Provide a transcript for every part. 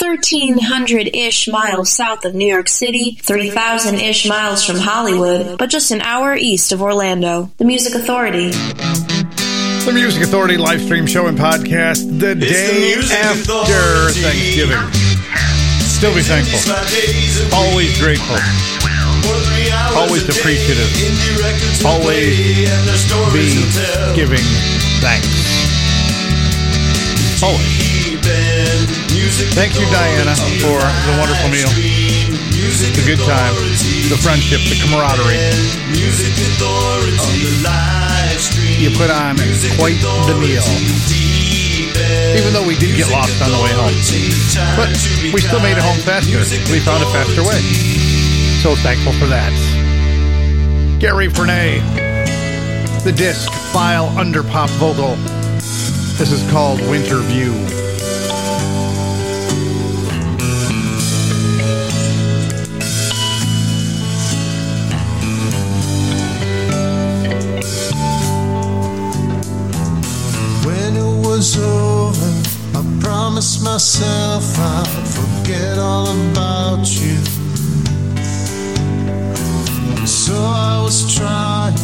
1300-ish miles south of New York City, 3000-ish miles from Hollywood, but just an hour east of Orlando. The Music Authority. The Music Authority live stream show and podcast the It's day the after Authority. Thanksgiving. Still be thankful. Always grateful. Always appreciative. Always Be giving thanks. Always. Thank you, Diana, for the wonderful meal, the good time, the friendship, the camaraderie. You put on quite the meal. Even though we did get lost on the way home. But we still made it home faster. We found a faster way. So thankful for that. Gary Frenay, the disc file under pop vocal. This is called Winter View. Was over, I promised myself I'd forget all about you. So I was trying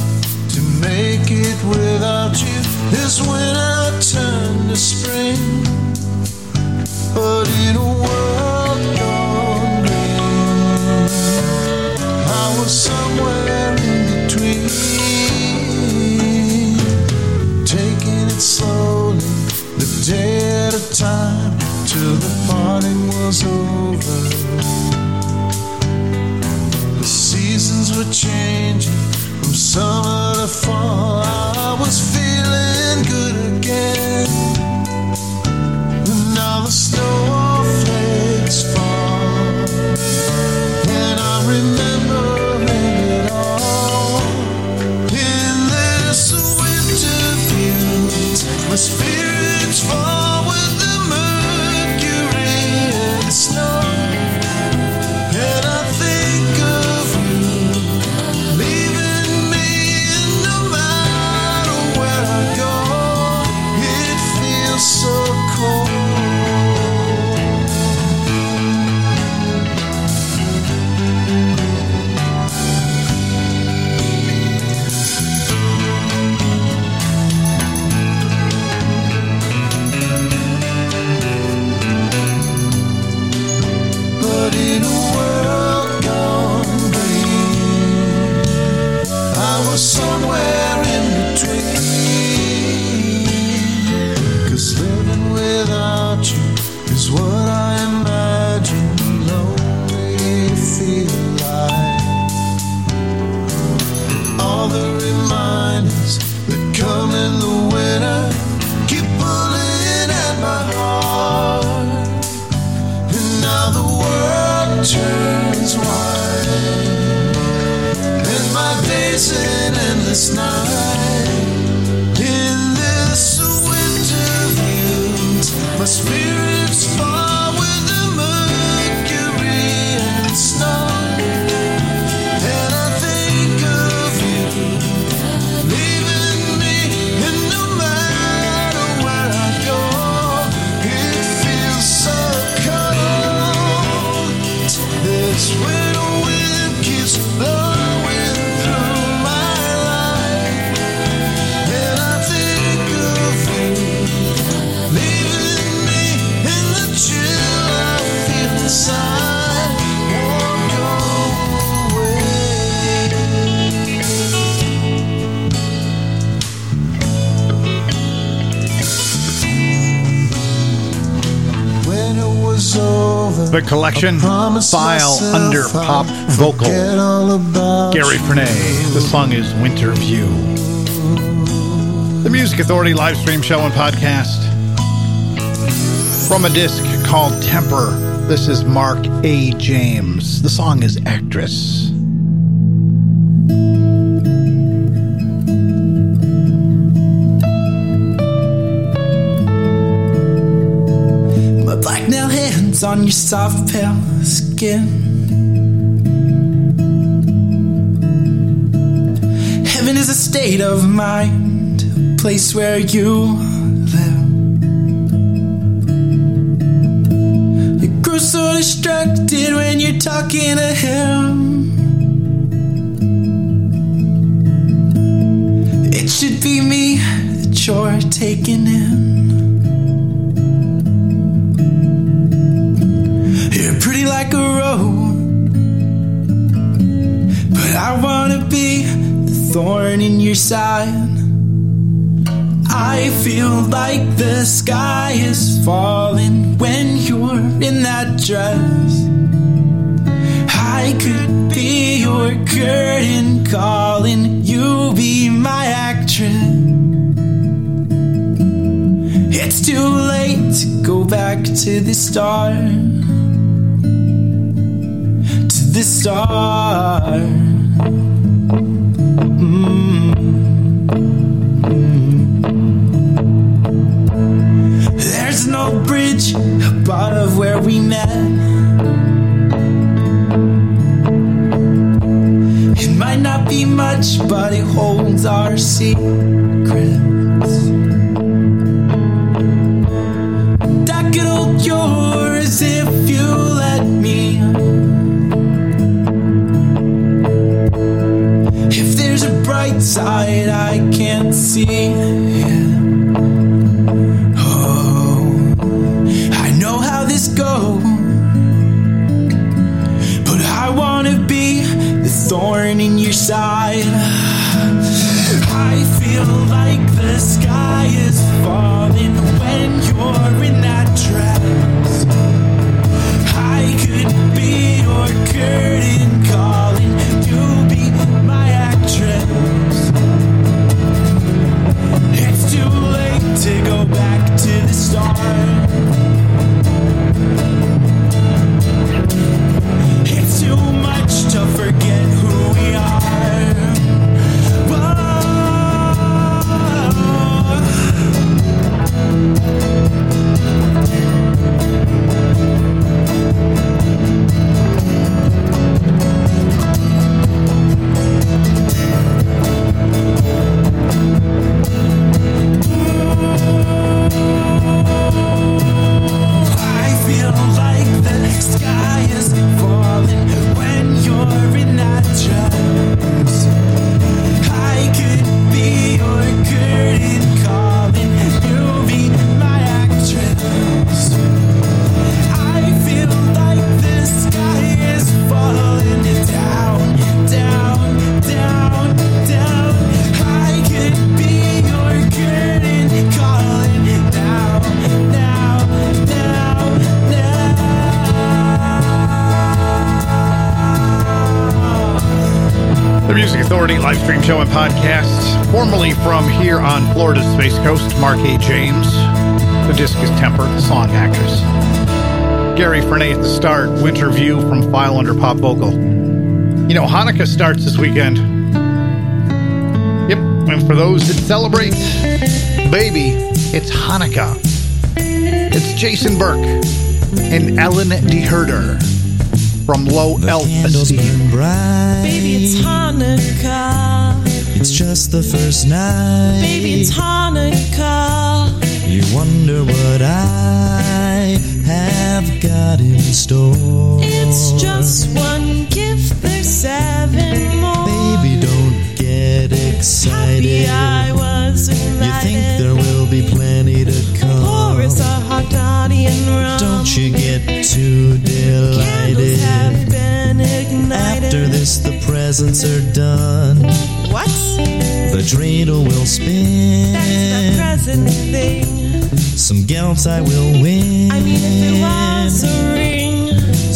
to make it without you. This winter turned to spring, but in a world time, till the parting was over. The seasons were changing from summer collection file under pop vocal. forget all about Gary. Frenay. The song is Winter View. The Music Authority live stream show and podcast. From a disc called Temper, this is Mark A. James. The song is Actress. On your soft pale skin. Heaven is a state of mind, a place where you live. You grew distracted when you're talking to him. It should be me that you're taking in. I wanna be the thorn in your side. I feel like the sky is falling when you're in that dress. I could be your curtain calling, you be my actress. It's too late to go back to the start. To the start. Above where we met. It might not be much, but it holds our secrets. I could hold yours if you let me. If there's a bright side I can't see. Gary Frenay at the start, Winter View from File Under Pop Vocal. You know, Hanukkah starts this weekend. Yep, and for those that celebrate, baby, it's Hanukkah. It's Jason Berk and Ellen Den Herder from Low Elf Candles Esteem. bright. Baby, it's Hanukkah. It's just the first night. Baby, it's Hanukkah. You wonder what I have got in store. It's just one gift, there's seven more. Baby, don't get excited. Happy I was invited. You think there will be plenty to come. Pour us a hot toddy and rum. Don't you get too Candles have delighted. been ignited. After this, the presents are done. What? The dreidel will spin. That's the present thing. Some gelt I will win. I mean,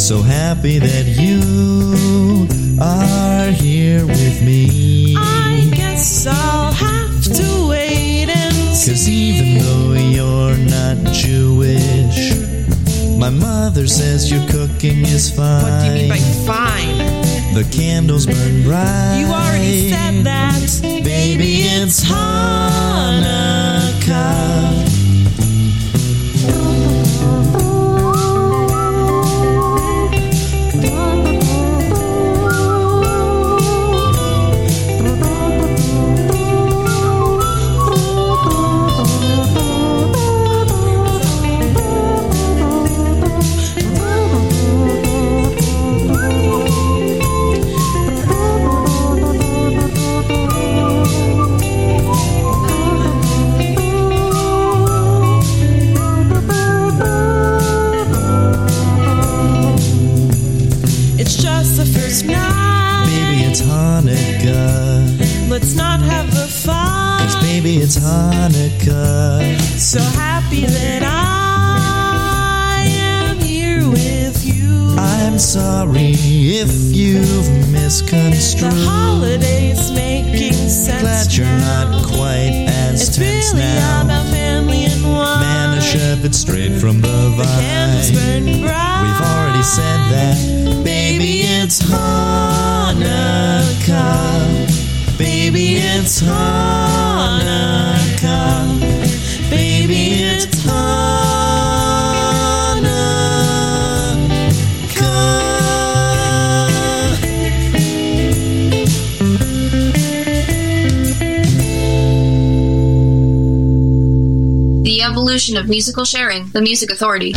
So happy that you are here with me. I guess I'll have to wait and Cause even though you're not Jewish, my mother says your cooking is fine. What do you mean by fine? The candles burn bright. You already said that. Baby, it's Hanukkah. it's Hanukkah. So happy that I am here with you. I'm sorry if you've misconstrued. The holiday's making sense. Glad you're not quite as it's tense really now. about family and wine. Man, a shepherd straight from the vine. The candles burn bright. We've already said that. Baby, it's Hanukkah. Baby, it's Hanukkah. Baby, it's Hanukkah. The Evolution of Musical Sharing, The Music Authority.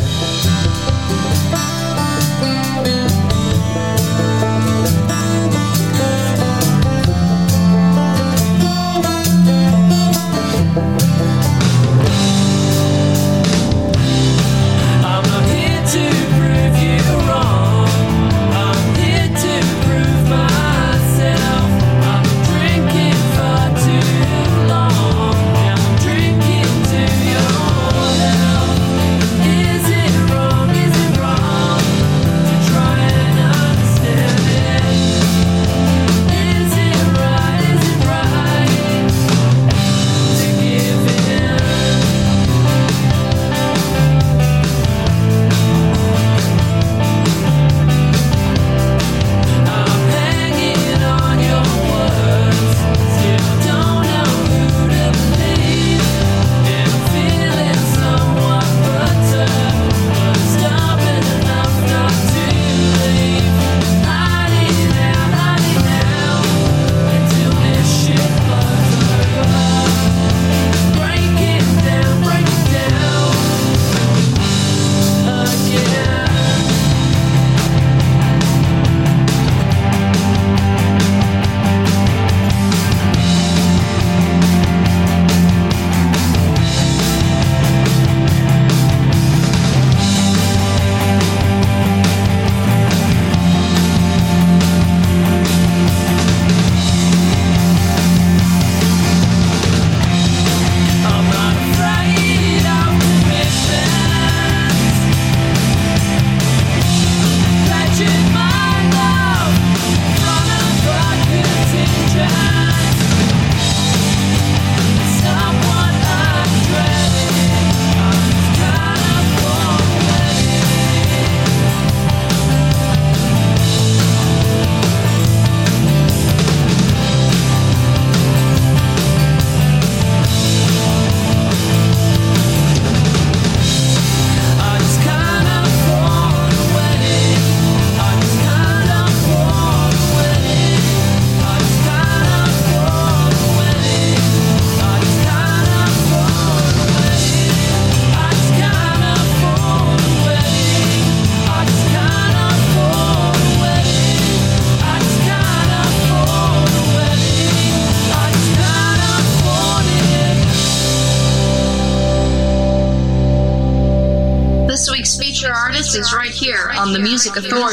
котиков тоже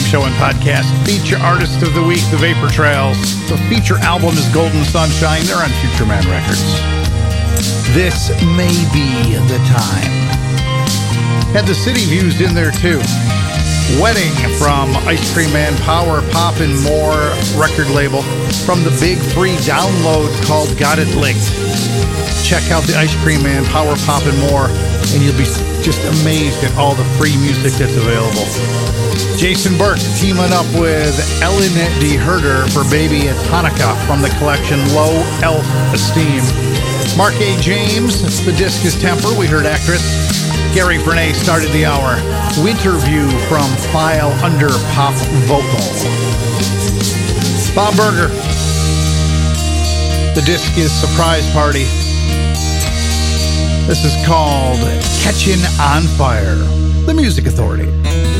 show and podcast. Feature artist of the week, The Vapor Trails. The feature album is Golden Sunshine. They're on Future Man Records. This may be the time. Had the city views in there too. Wedding from Ice Cream Man Power Pop and More record label from the big free download called Got It Licked. Check out the Ice Cream Man Power Pop and More and you'll be just amazed at all the free music that's available. Jason Berk teaming up with Ellen Den Herder for Baby It's Hanukkah from the collection Low Elf Esteem. Mark A. James, the disc is Temper. We heard actress. Gary Frenay started the hour. Winter View from File Under Pop Vocal. Bob Berger. The disc is Surprise Party. This is called Catching on Fire. The Music Authority.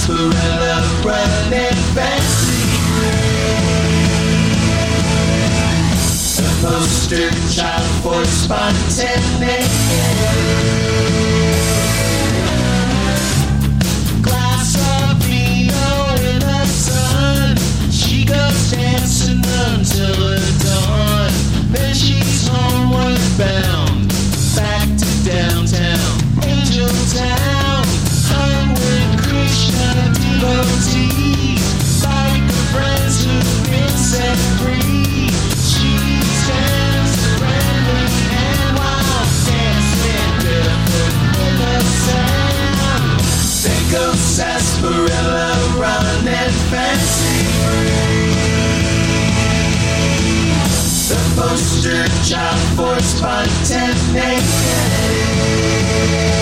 Sarsaparilla running fancy A poster child for spontaneity poster child for spontaneity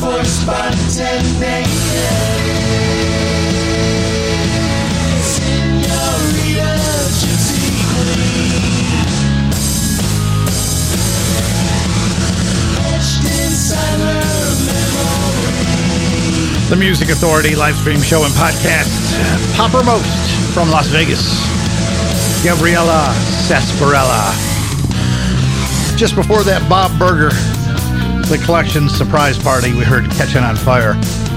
for spontaneity The Music Authority live stream show and podcast. Poppermost from Las Vegas. Gabriella Sarsaparilla. Just before that, Bob Berger. The collection surprise party we heard catching on fire.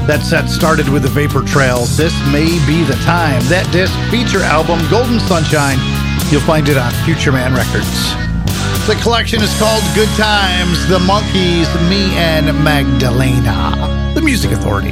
That set started with the Vapor Trail. This may be the time. That disc feature album, Golden Sunshine. You'll find it on Future Man Records. The collection is called Good Times, The Monkees, Me and Magdalena. The Music Authority.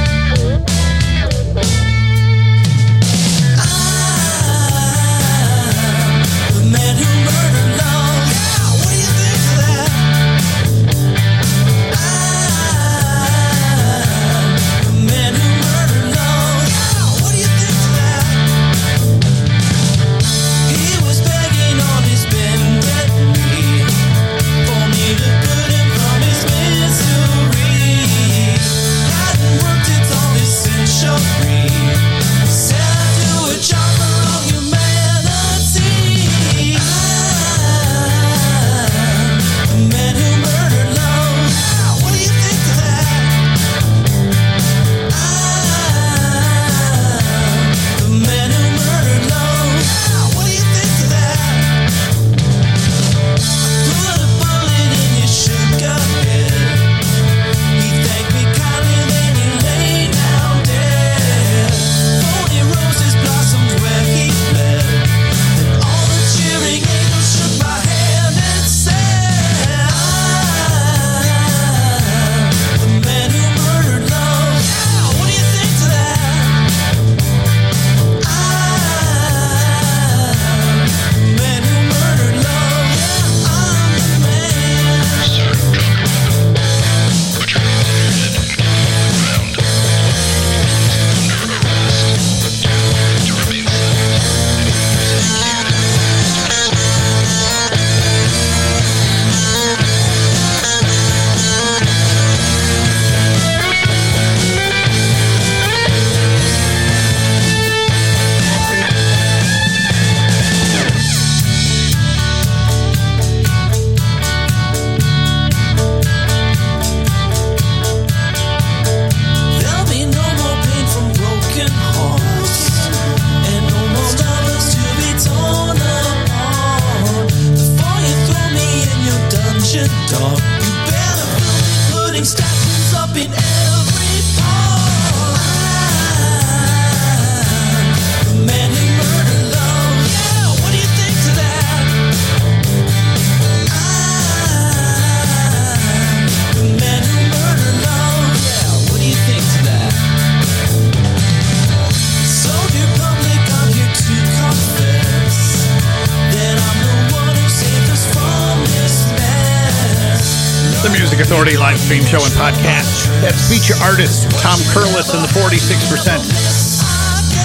Podcast. That's feature artist Tom Curless and the 46%.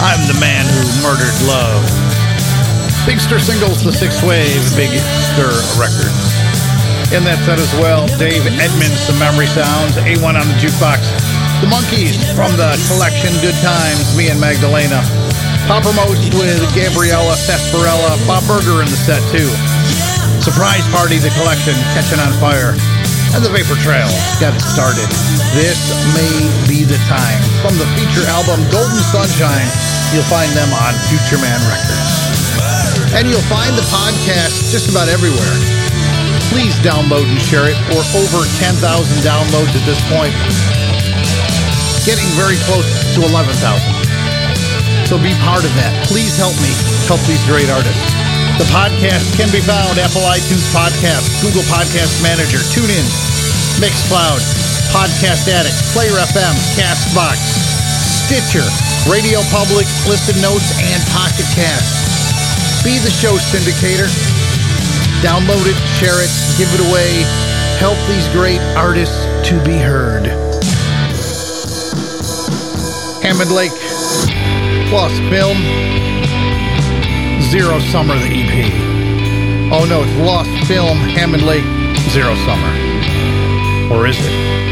I'm the man who murdered love. Big Stir singles, the Six Wave, Big Stir Records. In that set as well, Dave Edmunds, the Memory Sounds, A1 on the Jukebox. The Monkees from the collection Good Times, me and Magdalena. Poppermost with Gabriella Sarsaparilla, Bob Berger in the set too. Surprise Party, the collection, Catching on Fire. And the Vapor Trail got started. This may be the time. From the feature album Golden Sunshine, you'll find them on Future Man Records. And you'll find the podcast just about everywhere. Please download and share it. We're over 10,000 downloads at this point. Getting very close to 11,000. So be part of that. Please help me help these great artists. The podcast can be found Apple iTunes Podcast, Google Podcast Manager, TuneIn, Mixcloud, Podcast Addict, Player FM, Castbox, Stitcher, Radio Public, Listen Notes, and Pocket Cast. Be the show syndicator. Download it, share it, give it away. Help these great artists to be heard. Hammond Lake Lost Film. Zero Summer, the EP. Oh no, it's Lost Film, Hammond Lake, Zero Summer. Or is it?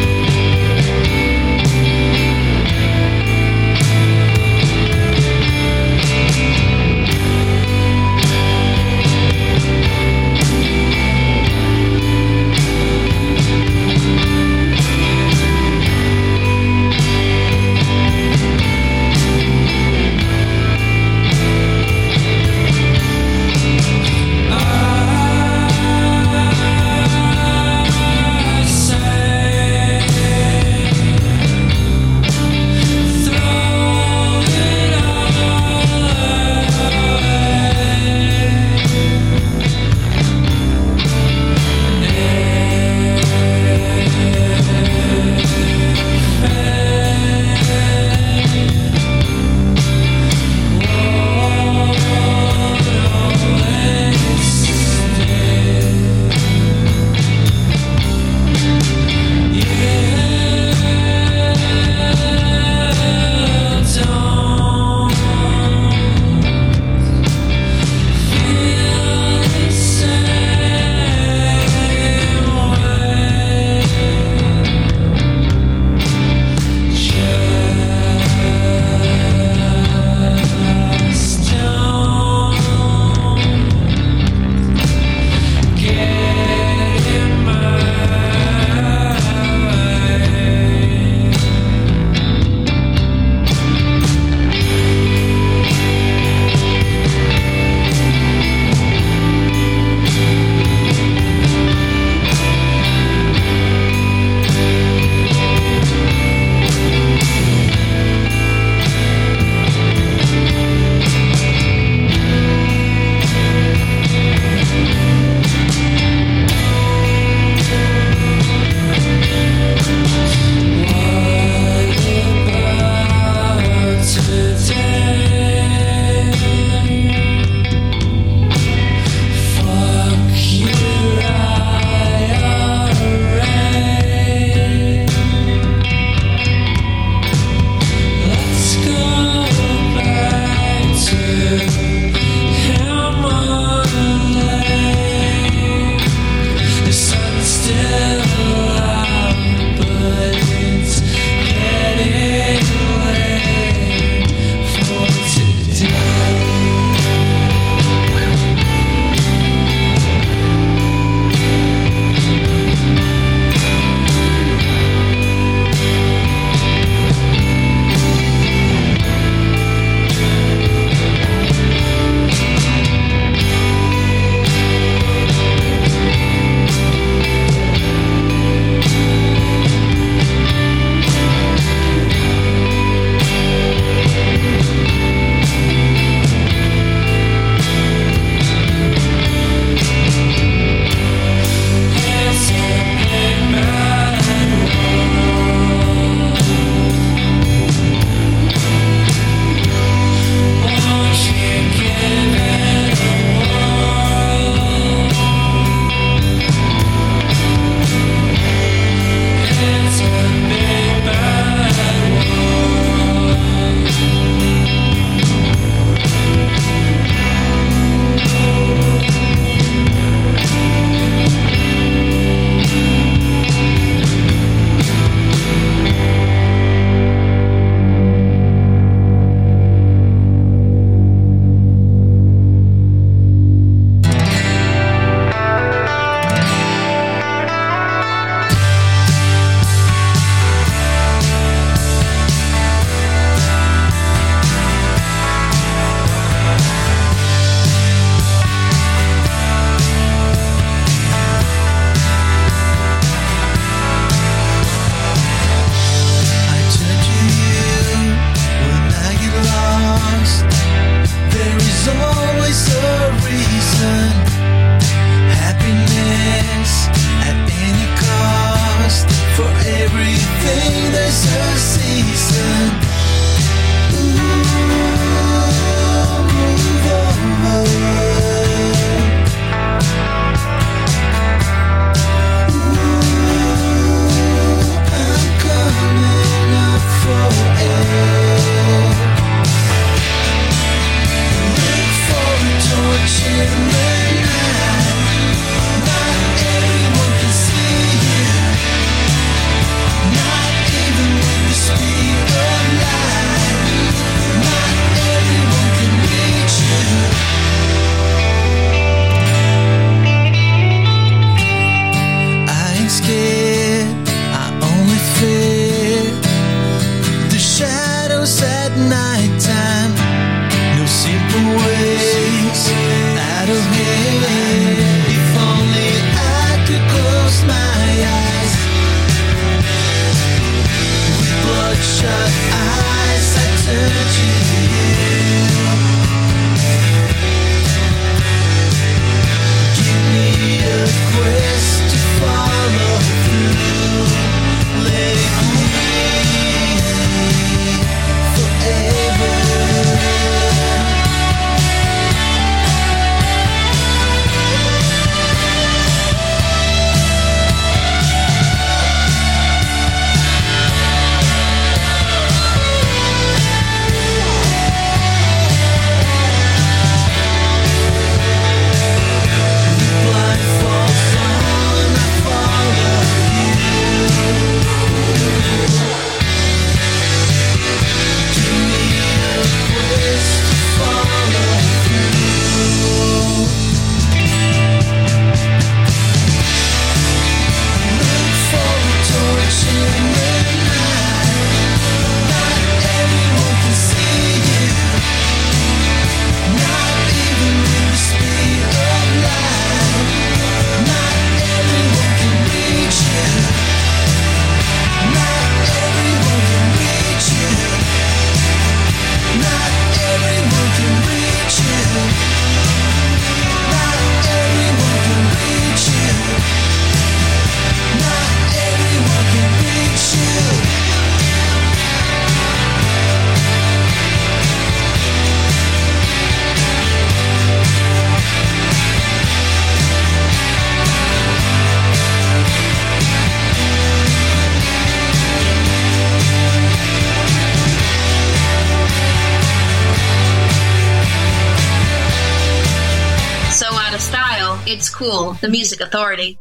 The music Authority.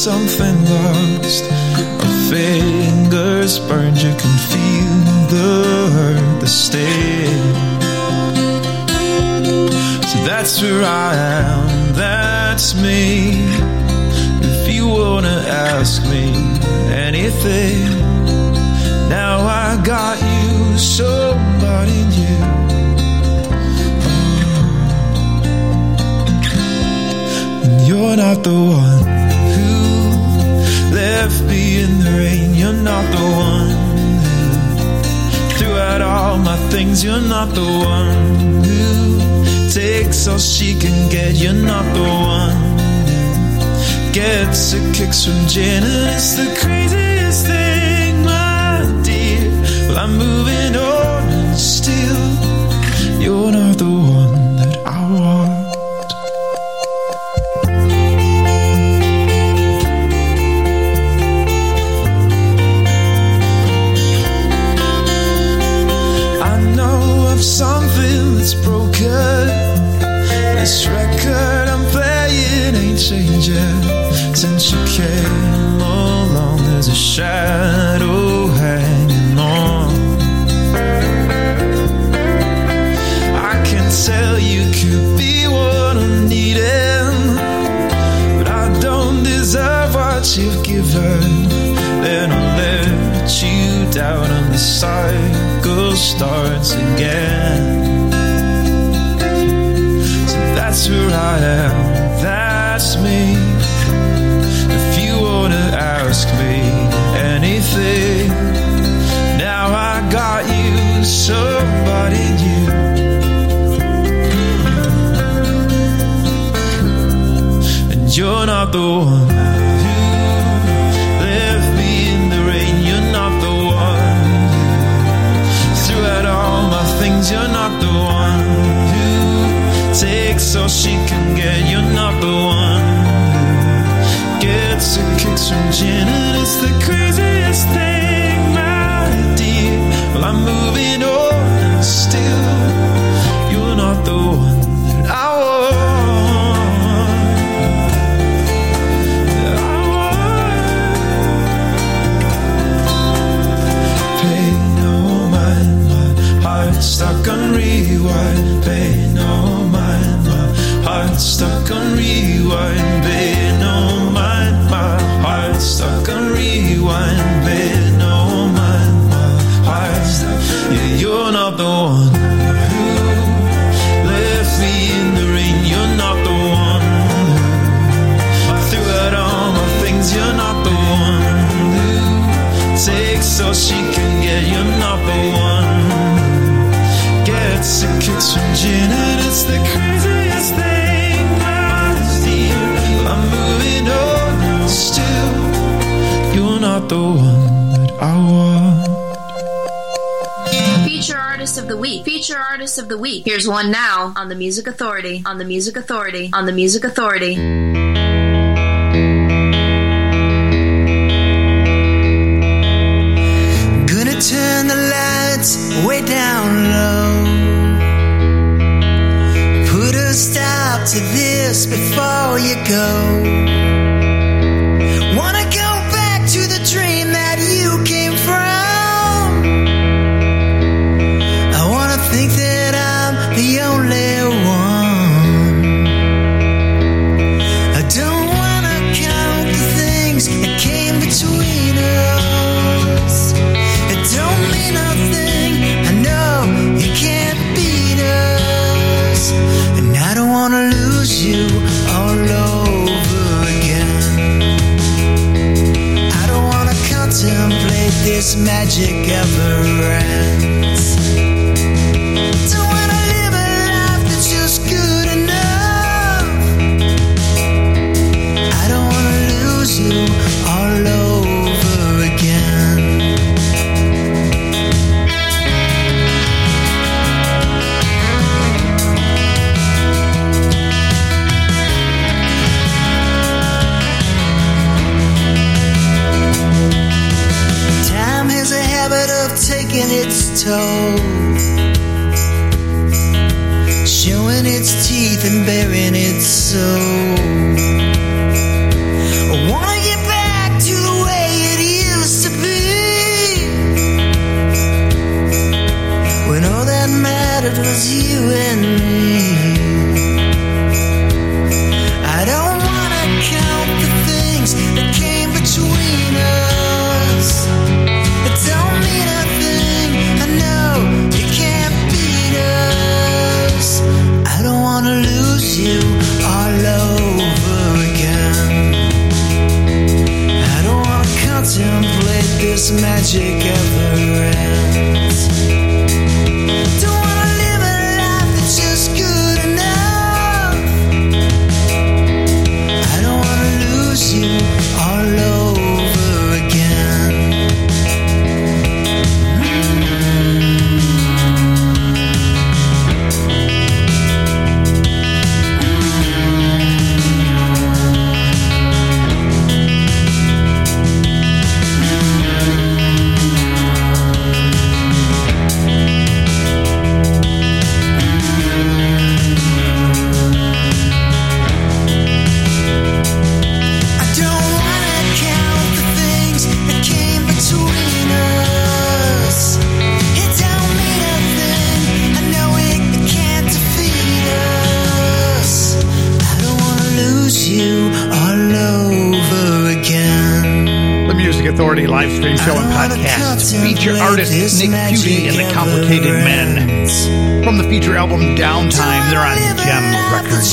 Something lost. Our fingers burned, you can feel the hurt, the sting. So that's where I am, that's me. If you wanna ask me anything, now I got you, somebody new. You're not the one things. You're not the one who takes all she can get. You're not the one who gets her kicks from gin. And it's the craziest thing, my dear. Well, I'm moving on This record I'm playing ain't changing since you came along. There's a shadow hanging on. I can tell you could be what I'm needing, but I don't deserve what you've given. Then I'll let you down, and the cycle starts again. That's me. If you wanna ask me anything, now I got you, somebody new. And you're not the one who takes so she can get. Not the one gets her kicks from gin, and it's the craziest thing, my dear. Well, I'm moving on, and still, you're not the one that I want. That I want. Pay no mind, my heart's stuck on rewind. Pay stuck on rewind. The one that I want. Feature Artist of the Week. Feature Artist of the Week. Here's one now on the Music Authority. On the Music Authority. On the Music Authority. Gonna turn the lights way down low. Put a stop to this before you go. Magic ever Feature artist Nick Piunti and the Complicated Men. From the feature album Downtime, they're on Jem Records.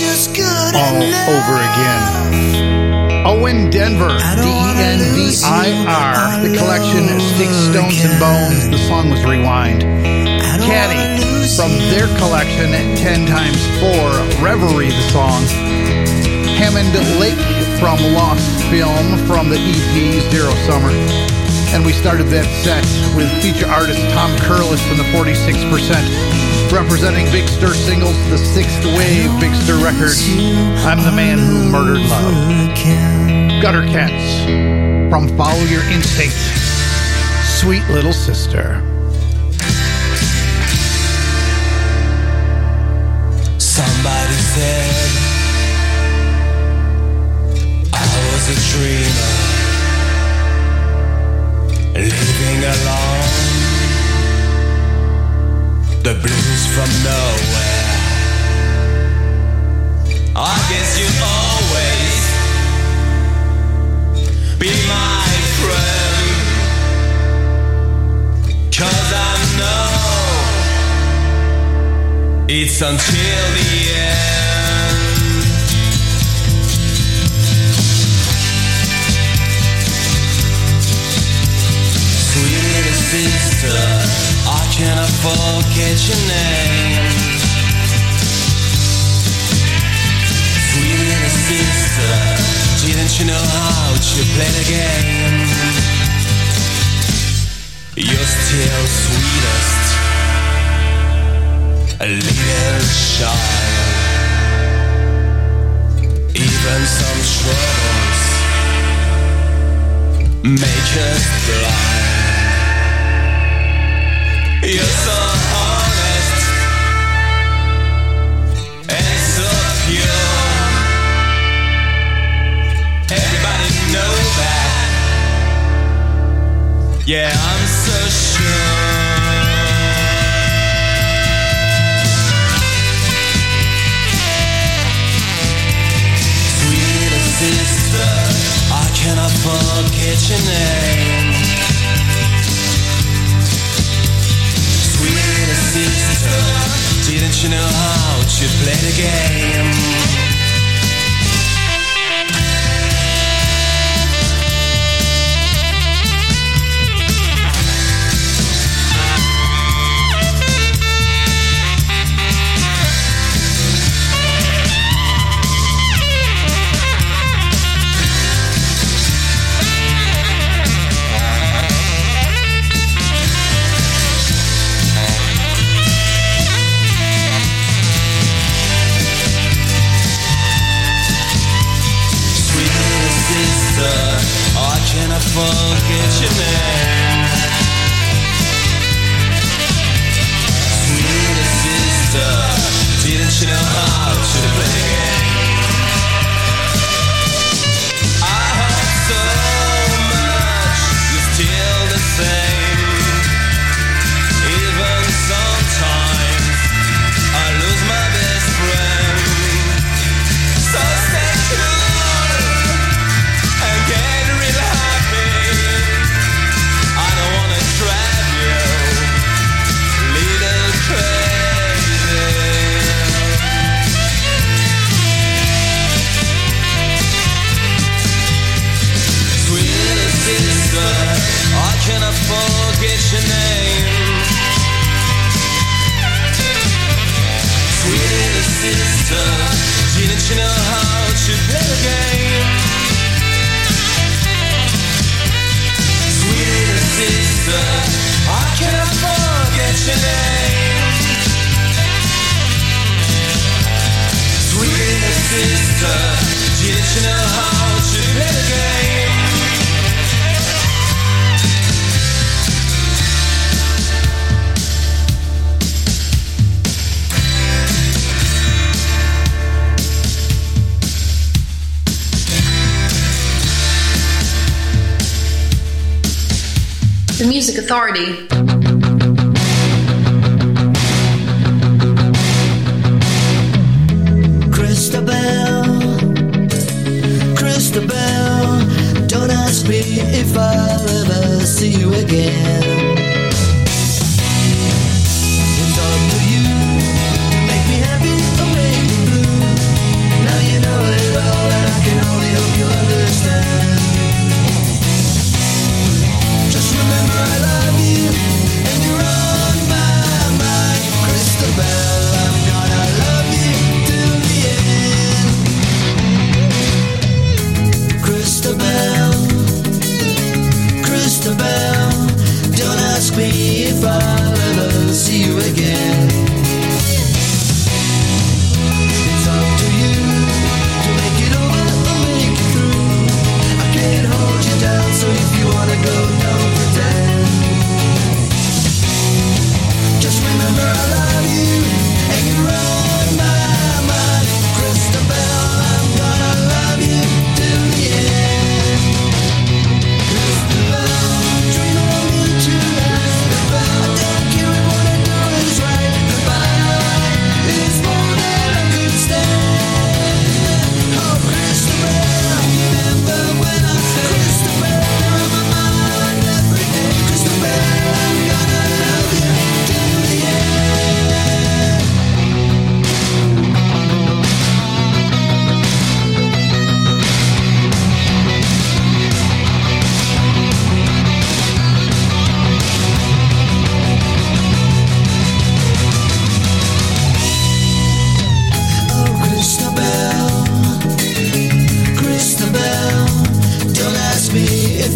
All over again. Owen Denvir, D E N V I R. The collection Sticks, Stones, and Bones. The song was Rewind. Caddy, from their collection 10 times 4, Reverie, the song. Hammond Lake from Lost Film from the EP Zero Summer. And we started that set with feature artist Tom Curless from the 46%. Representing Big Stir singles, the sixth wave Big Stir record, I'm the Man Who Murdered Love. Gutter Cats from Follow Your Instinct. Sweet Little Sister. It's until the end. Sweet little sister, I cannot forget your name. Sweet little sister, didn't you know how to play the game? You're still sweetest a little child. Even some troubles make us blind. You're so honest and so pure. Everybody know that. Yeah, I'm so sure. I cannot forget your name. Sweet sister, didn't you know how to play the game? Music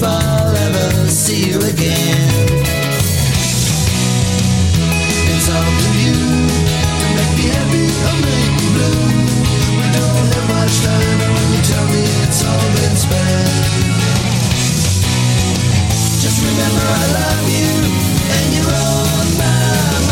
if I'll ever see you again. It's up to you to make me happy or make me blue. We don't have much time, and when you tell me it's all been spent, just remember I love you, and you're on my mind.